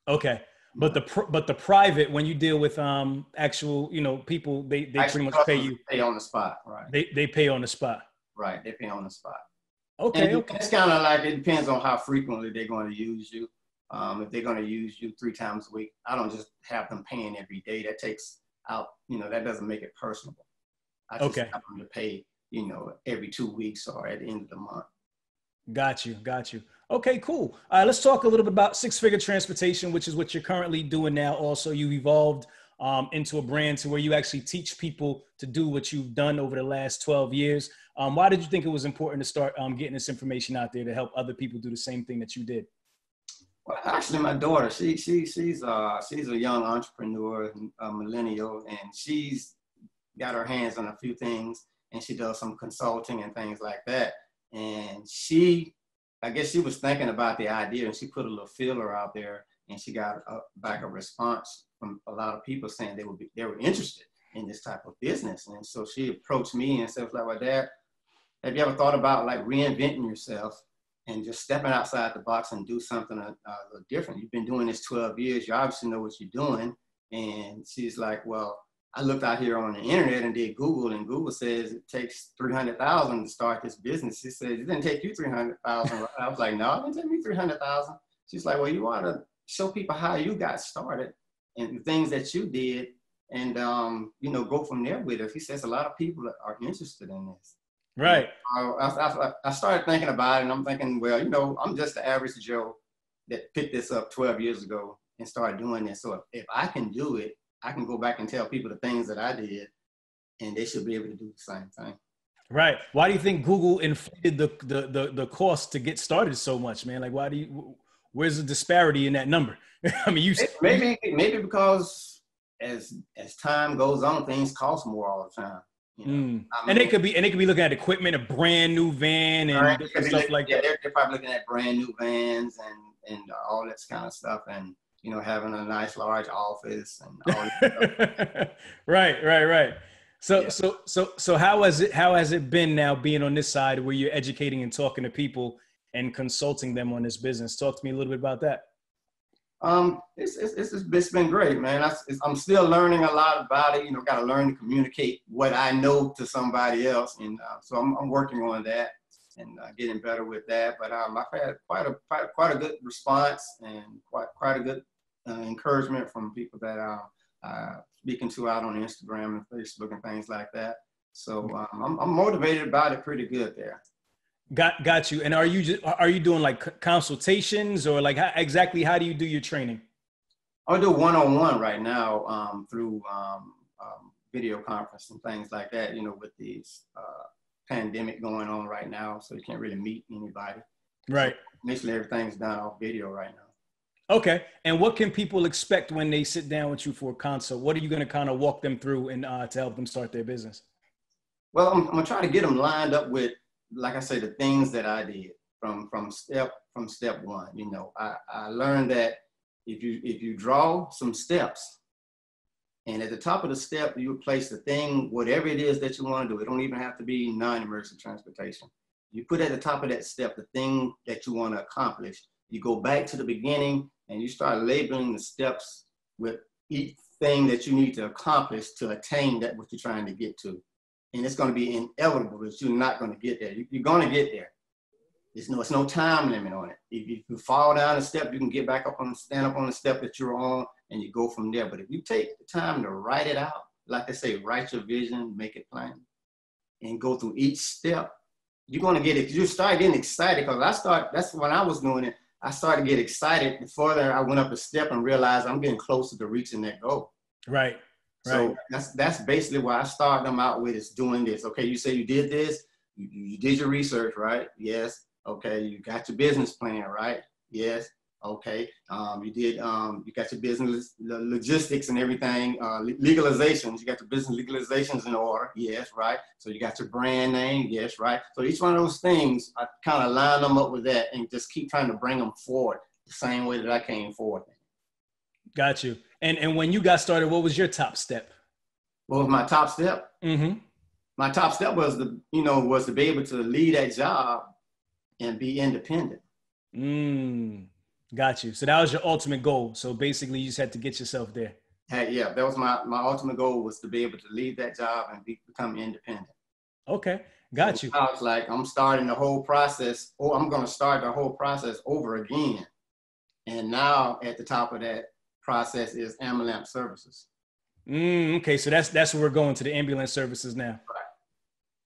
Okay. But the pr- but the private when you deal with um actual you know people they they pretty much pay you pay on the spot right they they pay on the spot Right, they pay on the spot. Okay, and okay. It's kind of like it depends on how frequently they're going to use you. Um, if they're going to use you three times a week, I don't just have them paying every day. That takes out, you know, that doesn't make it personable. I just okay. have them to pay, you know, every two weeks or at the end of the month. Got you, got you. Okay, cool. All right, let's talk a little bit about Six Figure Transportation, which is what you're currently doing now. Also, you've evolved um, into a brand to where you actually teach people to do what you've done over the last 12 years. Um, why did you think it was important to start um, getting this information out there to help other people do the same thing that you did? Well, actually, my daughter, she she she's uh she's a young entrepreneur, a millennial, and she's got her hands on a few things, and she does some consulting and things like that. And she, I guess she was thinking about the idea, and she put a little filler out there, and she got a, back a response from a lot of people saying they would be they were interested in this type of business. And so she approached me and said, like, well, Dad, have you ever thought about like reinventing yourself and just stepping outside the box and do something a, uh different? You've been doing this 12 years. You obviously know what you're doing. And she's like, well, I looked out here on the internet and did Google, and Google says it takes 300,000 to start this business. She said, it didn't take you 300,000. I was like, no, it didn't take me 300,000. She's like, well, you want to show people how you got started and the things that you did and, um, you know, go from there with it. He says a lot of people are interested in this. Right. I, I, I, started thinking about it and I'm thinking, well, you know, I'm just the average Joe that picked this up 12 years ago and started doing this. So if, if I can do it, I can go back and tell people the things that I did and they should be able to do the same thing. Right. Why do you think Google inflated the, the, the, the cost to get started so much, man? Like, why do you, where's the disparity in that number? (laughs) I mean, you maybe, maybe because as, as time goes on, things cost more all the time. You know? mm. and they could be, and they could be looking at equipment, a brand new van, and right. stuff like yeah, that. They're, they're, probably looking at brand new vans and and all that kind of stuff, and you know, having a nice large office and (laughs) all right, right, right. So, yeah. so, so, so, how has it? How has it been now being on this side where you're educating and talking to people and consulting them on this business? Talk to me a little bit about that. Um, it's, it's, it's, it's been great, man. I, am still learning a lot about it. You know, got to learn to communicate what I know to somebody else. And uh, so I'm, I'm, working on that and uh, getting better with that. But um, I've had quite a, quite, a good response and quite, quite a good uh, encouragement from people that uh, uh, speaking to out on Instagram and Facebook and things like that. So um, I'm, I'm motivated about it pretty good there. Got got you. And are you just, are you doing like consultations or like how, exactly how do you do your training? I do one on one right now um, through um, um, video conference and things like that. You know, with these uh, pandemic going on right now, so you can't really meet anybody. Right. So basically, everything's done off video right now. Okay. And what can people expect when they sit down with you for a consult? What are you going to kind of walk them through and uh, to help them start their business? Well, I'm, I'm gonna try to get them lined up with, like I say, the things that I did from from step from step one. You know, I, I learned that if you if you draw some steps, and at the top of the step you place the thing, whatever it is that you want to do. It don't even have to be non-emergency transportation. You put at the top of that step the thing that you want to accomplish. You go back to the beginning and you start labeling the steps with each thing that you need to accomplish to attain that what you're trying to get to and it's going to be inevitable that you're not going to get there. You, are going to get there. There's no, it's no time limit on it. If, if, you fall down a step, you can get back up on, stand up on the step that you're on, and you go from there. But if you take the time to write it out, like I say, write your vision, make it plain, and go through each step, you're going to get it. You start getting excited because I start. That's when I was doing it. I started to get excited. The further I went up a step and realized I'm getting closer to reaching that goal. Right. So right. that's that's basically why I start them out with is doing this. Okay, you say you did this, you, you did your research, right? Yes. Okay, you got your business plan, right? Yes. Okay. Um, you did. Um, you got your business logistics and everything. Uh, legalizations. You got your business legalizations in order. Yes. Right. So you got your brand name. Yes. Right. So each one of those things, I kind of line them up with that and just keep trying to bring them forward the same way that I came forward. Got you. And and when you got started, what was your top step? What was my top step? Mm-hmm. My top step was the you know was to be able to lead that job and be independent. Mm, got you. So that was your ultimate goal. So basically, you just had to get yourself there. Hey, yeah, that was my my ultimate goal was to be able to leave that job and be, become independent. Okay, got so you. I was like, I'm starting the whole process, or I'm going to start the whole process over again. And now at the top of that process is ambulance services. Mm, okay, so that's that's where we're going to the ambulance services now.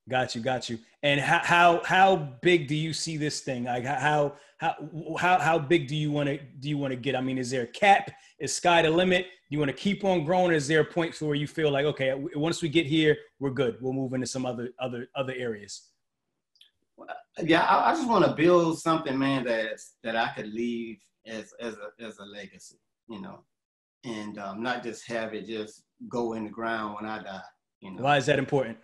Got you, got you. And how how how big do you see this thing? Like how how how how big do you want to do you want to get? I mean, is there a cap? Is sky the limit? Do you want to keep on growing? Is there a point where you feel like okay, once we get here, we're good. We'll move into some other other other areas. Yeah, I, I just want to build something, man, that that I could leave as as a as a legacy. You know, and um, not just have it just go in the ground when I die. You know. Why is that important?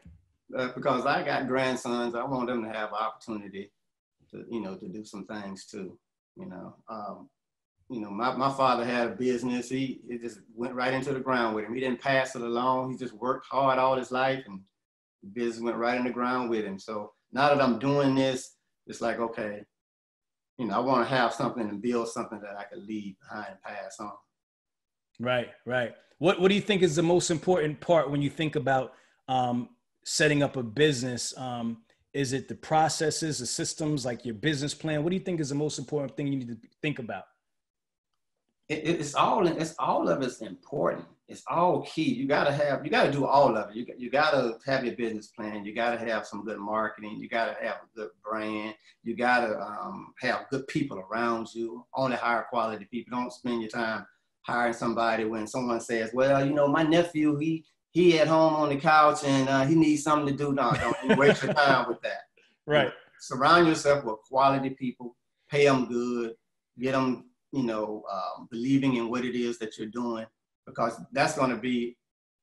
Uh, because I got grandsons. I want them to have opportunity to, you know, to do some things too. You know, um, you know, my, my father had a business. He it just went right into the ground with him. He didn't pass it along. He just worked hard all his life, and the business went right in the ground with him. So now that I'm doing this, it's like okay, you know, I want to have something and build something that I could leave behind and pass on. Right, right. What What do you think is the most important part when you think about um, setting up a business? Um, is it the processes, the systems, like your business plan? What do you think is the most important thing you need to think about? It, it's all it's all of it's important. It's all key. You gotta have you gotta do all of it. You you gotta have your business plan. You gotta have some good marketing. You gotta have a good brand. You gotta um, have good people around you. Only hire quality people. Don't spend your time hiring somebody when someone says, well, you know, my nephew, he he at home on the couch and uh, he needs something to do. No, don't waste your time with that. (laughs) Right. Surround yourself with quality people. Pay them good. Get them, you know, um, believing in what it is that you're doing because that's going to be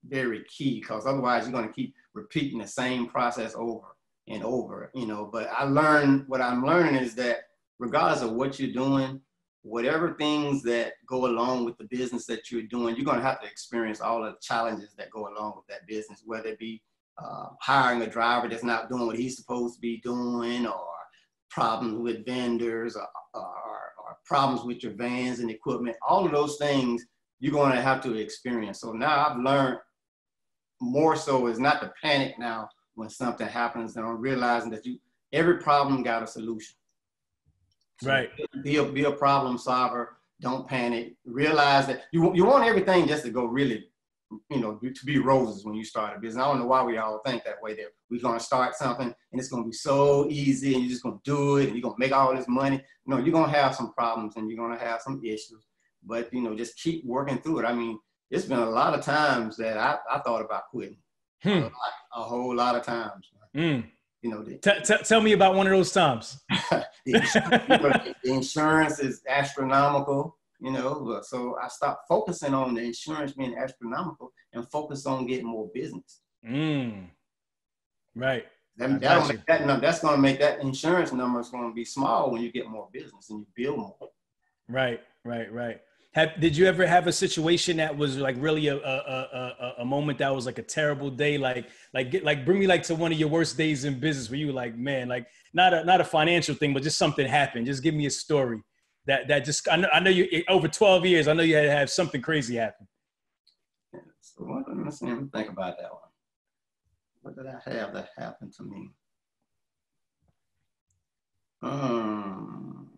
very key. Because otherwise, you're going to keep repeating the same process over and over. You know, but I learned what I'm learning is that regardless of what you're doing, whatever things that go along with the business that you're doing, you're going to have to experience all the challenges that go along with that business, whether it be uh, hiring a driver that's not doing what he's supposed to be doing, or problems with vendors, or, or, or problems with your vans and equipment. All of those things you're going to have to experience. So now I've learned more so is not to panic now when something happens, and I'm realizing that you every problem got a solution. So right. Be a, be a problem solver. Don't panic. Realize that you, you want everything just to go really, you know, to be roses when you start a business. I don't know why we all think that way. That we're gonna start something and it's gonna be so easy and you're just gonna do it and you're gonna make all this money. No, you're gonna have some problems and you're gonna have some issues. But you know, just keep working through it. I mean, it's been a lot of times that I, I thought about quitting. Hmm. A, lot, a, whole lot of times. Mm. You know, the, t- t- tell me about one of those times. (laughs) the, insurance, the insurance is astronomical you know. So I stopped focusing on the insurance being astronomical and focus on getting more business. Mm. Right. That, that number, that's going to make that insurance number is going to be small when you get more business and you build more. Right, right, right. Have, did you ever have a situation that was like really a, a, a, a moment that was like a terrible day? Like, like, get, like bring me like to one of your worst days in business where you were like, man, like not a, not a financial thing, but just something happened. Just give me a story that that just I know, I know you over 12 years I know you had to have something crazy happen. So what let me think about that one. What did I have that happened to me? Um,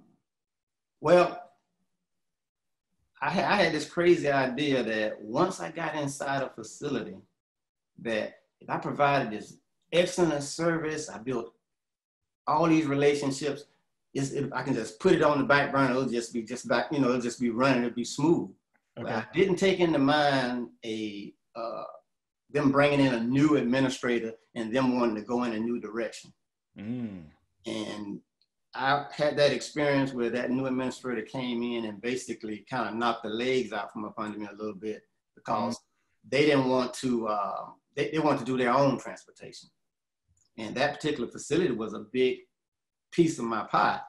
well, I, had, I had this crazy idea that once I got inside a facility, that if I provided this excellent service, I built all these relationships, if I can just put it on the back burner, it'll just be just back, you know, it'll just be running, it'll be smooth. Okay. But I didn't take into mind a uh, them bringing in a new administrator and them wanting to go in a new direction. Mm. And I had that experience where that new administrator came in and basically kind of knocked the legs out from up under me a little bit because mm. they didn't want to, uh, they, they wanted to do their own transportation. And that particular facility was a big piece of my pie.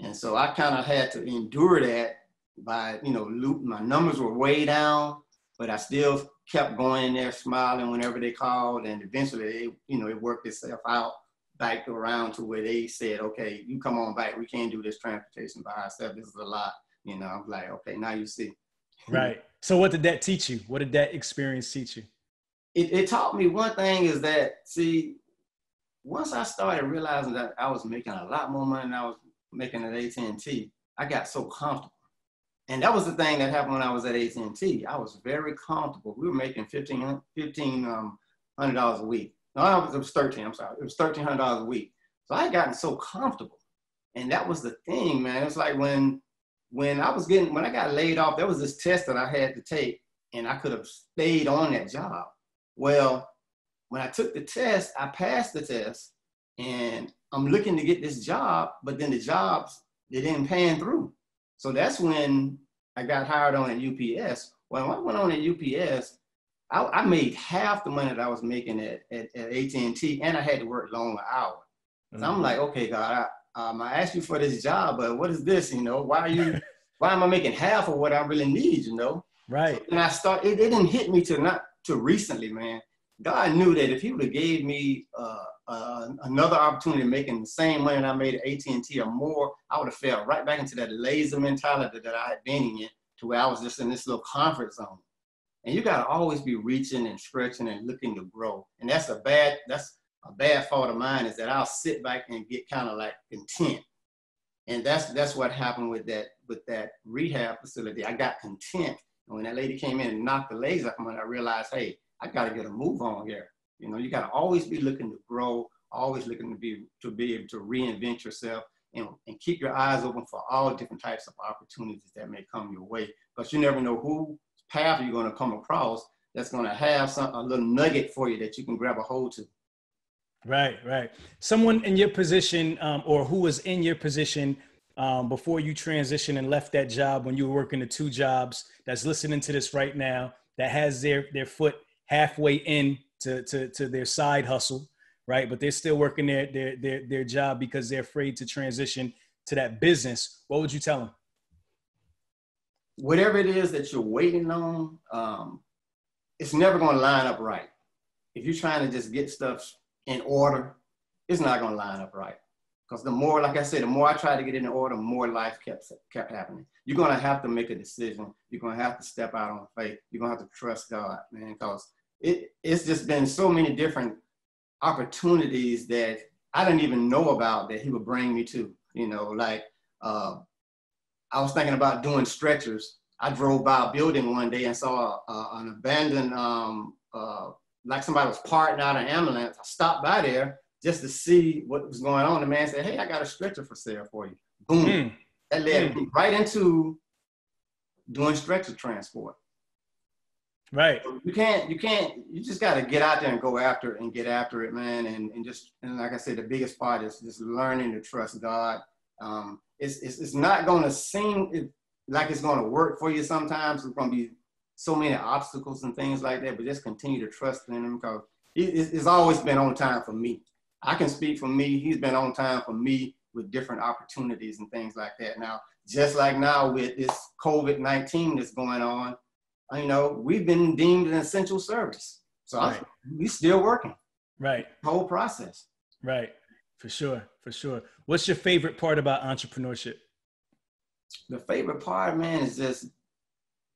And so I kind of had to endure that by, you know, loop, my numbers were way down, but I still kept going in there smiling whenever they called. And eventually, it, you know, it worked itself out back around to where they said, okay, you come on back. We can't do this transportation by ourselves. This is a lot. You know, I'm like, okay, now you see. Right. So what did that teach you? What did that experience teach you? It, it taught me one thing is that, see, once I started realizing that I was making a lot more money than I was making at AT&T, I got so comfortable. And that was the thing that happened when I was at AT&T. I was very comfortable. We were making 15, 15 um, dollars a week. No, it was 13, I'm sorry. It was $1,300 a week. So I had gotten so comfortable. And that was the thing, man. It's like when, when I was getting, when I got laid off, there was this test that I had to take and I could have stayed on that job. Well, when I took the test, I passed the test and I'm looking to get this job, but then the jobs, they didn't pan through. So that's when I got hired on at UPS. When I went on at UPS, I, I made half the money that I was making at, at, at AT&T and I had to work longer hours. So mm-hmm. I'm like, okay, God, I, um, I asked you for this job, but what is this, you know? Why are you, (laughs) why am I making half of what I really need, you know? Right. So, and I start, it, it didn't hit me to not, to recently, man. God knew that if He would have gave me uh, uh, another opportunity making the same money that I made at AT&T or more, I would have fell right back into that lazy mentality that I had been in, to where I was just in this little comfort zone. And you got to always be reaching and stretching and looking to grow. And that's a bad that's a bad fault of mine is that I'll sit back and get kind of like content. And that's that's what happened with that with that rehab facility. I got content. And when that lady came in and knocked the legs off me, I realized, hey, I got to get a move on here. You know, you got to always be looking to grow, always looking to be to be able to reinvent yourself and, and keep your eyes open for all different types of opportunities that may come your way. Because you never know who path you're going to come across that's going to have some a little nugget for you that you can grab a hold to. Right, right. Someone in your position, um, or who was in your position um, before you transitioned and left that job when you were working the two jobs, that's listening to this right now, that has their their foot halfway in to, to, to their side hustle, right? But they're still working their, their, their, their job because they're afraid to transition to that business. What would you tell them? Whatever it is that you're waiting on, um, it's never going to line up right. If you're trying to just get stuff in order, it's not going to line up right. Because the more, like I said, the more I try to get in order, more life kept kept happening. You're gonna have to make a decision. You're gonna have to step out on faith. You're gonna have to trust God, man. Because it it's just been so many different opportunities that I didn't even know about that He would bring me to. You know, like uh, I was thinking about doing stretchers I drove by a building one day and saw an abandoned, um, uh, like somebody was parting out an ambulance. I stopped by there just to see what was going on. The man said, "Hey, I got a stretcher for sale for you." Boom. Mm. That led mm. me right into doing stretcher transport. Right. You can't, you can't, you just got to get out there and go after it and get after it, man. And, and just, and like I said, the biggest part is just learning to trust God. Um, it's, it's, it's not going to seem like it's going to work for you sometimes. There's going to be so many obstacles and things like that, but just continue to trust in him because it's always been on time for me. I can speak for me. He's been on time for me with different opportunities and things like that. Now, just like now with this COVID-19 that's going on, you know, we've been deemed an essential service. So right. we still working. Right. whole process. Right. For sure. For sure. What's your favorite part about entrepreneurship? The favorite part, man, is just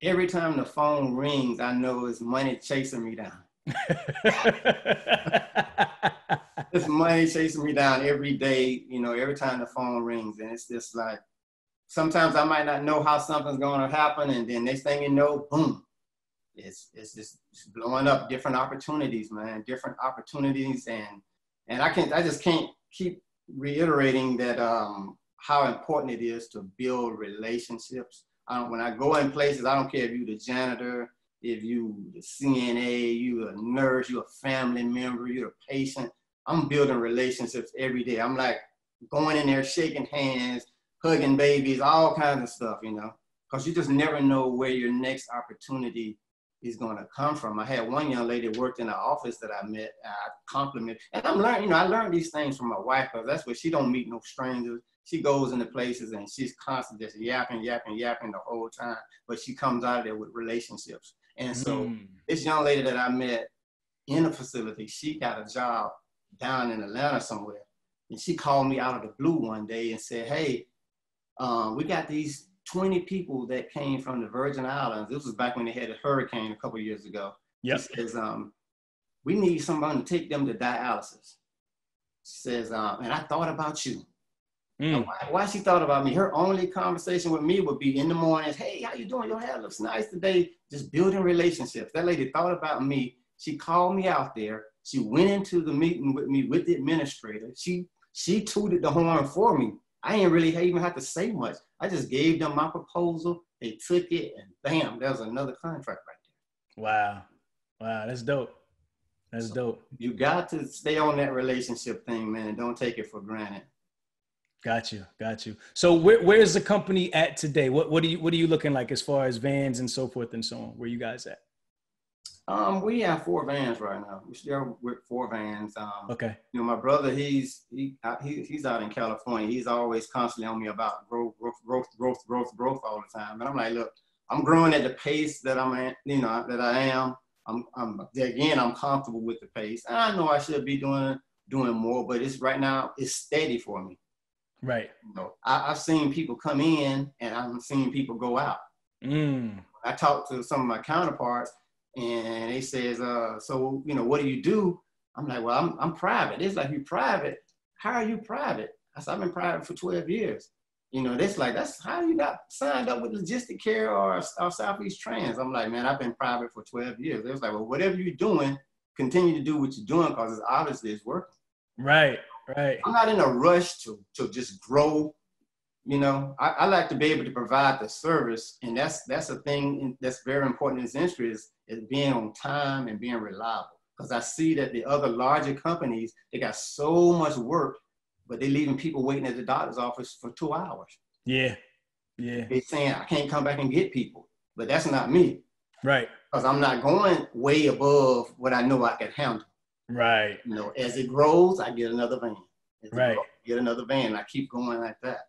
every time the phone rings, I know it's money chasing me down. (laughs) it's money chasing me down every day, you know, every time the phone rings. And it's just like, sometimes I might not know how something's going to happen. And then next thing you know, boom, it's, it's just blowing up different opportunities, man, different opportunities. And, and I can't, I just can't keep reiterating that, um, how important it is to build relationships. Um, when I go in places, I don't care if you're the janitor, if you the CNA, you a nurse, you're a family member, you're a patient. I'm building relationships every day. I'm like going in there, shaking hands, hugging babies, all kinds of stuff, you know, because you just never know where your next opportunity is going to come from. I had one young lady worked in the office that I met. I complimented, and I'm learning. You know, I learned these things from my wife because that's where she don't meet no strangers. She goes into places and she's constantly just yapping, yapping, yapping the whole time. But she comes out of there with relationships. And so mm. this young lady that I met in a facility, she got a job down in Atlanta somewhere. And she called me out of the blue one day and said, Hey, um, we got these 20 people that came from the Virgin Islands. This was back when they had a hurricane a couple years ago. Yes. Says, um, we need someone to take them to dialysis. She says, um, and I thought about you. Mm. Why, why, she thought about me? Her only conversation with me would be in the mornings. Hey, how you doing? Your hair looks nice today. Just building relationships. That lady thought about me. She called me out there. She went into the meeting with me with the administrator. She she tooted the horn for me. I didn't really even have to say much. I just gave them my proposal. They took it, and bam, there was another contract right there. Wow, wow, that's dope. That's so dope. You got to stay on that relationship thing, man. Don't take it for granted. Got you, got you. So where where is the company at today? What what are you what are you looking like as far as vans and so forth and so on? Where you guys at? Um, we have four vans right now. We still with four vans. Um, okay. You know, my brother, he's he, he he's out in California. He's always constantly on me about growth, growth, growth, growth, growth, growth all the time. And I'm like, look, I'm growing at the pace that I'm at. You know, that I am. I'm, I'm again, I'm comfortable with the pace. And I know I should be doing doing more, but it's right now it's steady for me. Right. You know, I, have seen people come in and I'm seeing people go out. Mm. I talked to some of my counterparts and they says, uh, so, you know, what do you do? I'm like, well, I'm, I'm private. It's like, you private? How are you private? I said, I've been private for 12 years. You know, that's like, that's how you got signed up with LogistiCare or, or Southeastrans. I'm like, man, I've been private for 12 years. It was like, well, whatever you're doing, continue to do what you're doing because it's obviously it's working. Right, right. I'm not in a rush to, to just grow you know, I, I, like to be able to provide the service, and that's that's a thing that's very important in this industry is, is being on time and being reliable. Because I see that the other larger companies they got so much work, but they're leaving people waiting at the doctor's office for two hours. Yeah, yeah. They're saying I can't come back and get people, but that's not me. Right. Because I'm not going way above what I know I can handle. Right. You know, as it grows, I get another van. As right. Grows, get another van. I keep going like that.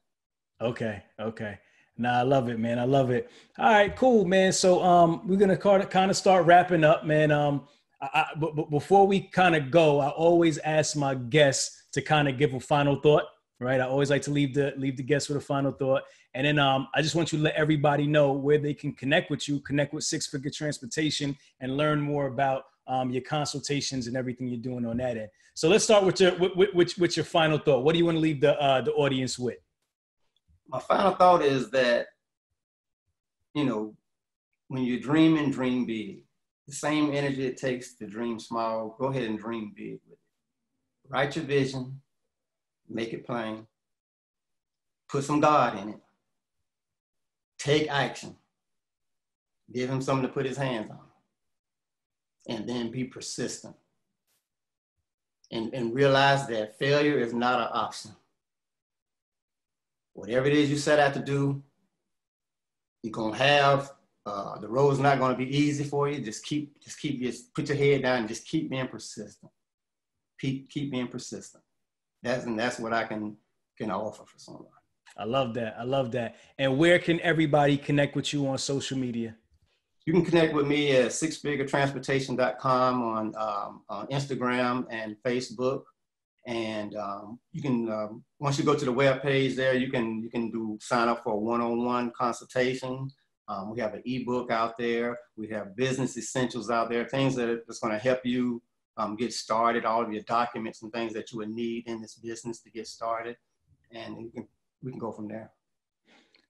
Okay. Okay. Nah, I love it, man. I love it. All right, cool, man. So um, we're gonna kind of start wrapping up, man. Um, I, but before we kind of go, I always ask my guests to kind of give a final thought, right? I always like to leave the leave the guests with a final thought, and then um, I just want you to let everybody know where they can connect with you, connect with Six Figure Transportation, and learn more about um, your consultations and everything you're doing on that end. So let's start with your with, with, with your final thought. What do you want to leave the uh, the audience with? My final thought is that, you know, when you're dreaming, dream big. The same energy it takes to dream small, go ahead and dream big with it. Write your vision, make it plain, put some God in it, take action, give him something to put his hands on, and then be persistent. And, and realize that failure is not an option. Whatever it is you set out to do, you're gonna have uh, the road's not gonna be easy for you. Just keep, just keep, just put your head down and just keep being persistent. Keep, keep being persistent. That's and that's what I can can offer for someone. I love that. I love that. And where can everybody connect with you on social media? You can connect with me at sixfiguretransportation.com on, um, on Instagram and Facebook. And um, you can, um, once you go to the web page there, you can, you can do sign up for a one-on-one consultation. Um, we have an ebook out there. We have business essentials out there, things that are just going to help you um, get started, all of your documents and things that you would need in this business to get started. And can, we can go from there.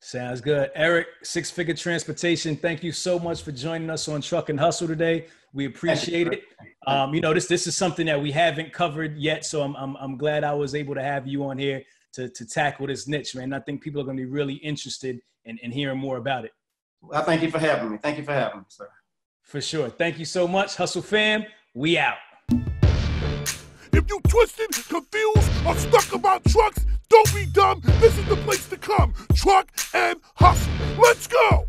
Sounds good. Eric, Six Figure Transportation, thank you so much for joining us on Truck N' Hustle today. We appreciate it. Um, you know, this this is something that we haven't covered yet, so I'm, I'm, I'm glad I was able to have you on here to, to tackle this niche, man. I think people are going to be really interested in, in hearing more about it. Well, thank you for having me. Thank you for having me, sir. For sure. Thank you so much. Hustle fam, we out. If you twisted, confused, or stuck about trucks, don't be dumb. This is the place to come. Truck N' Hustle. Let's go.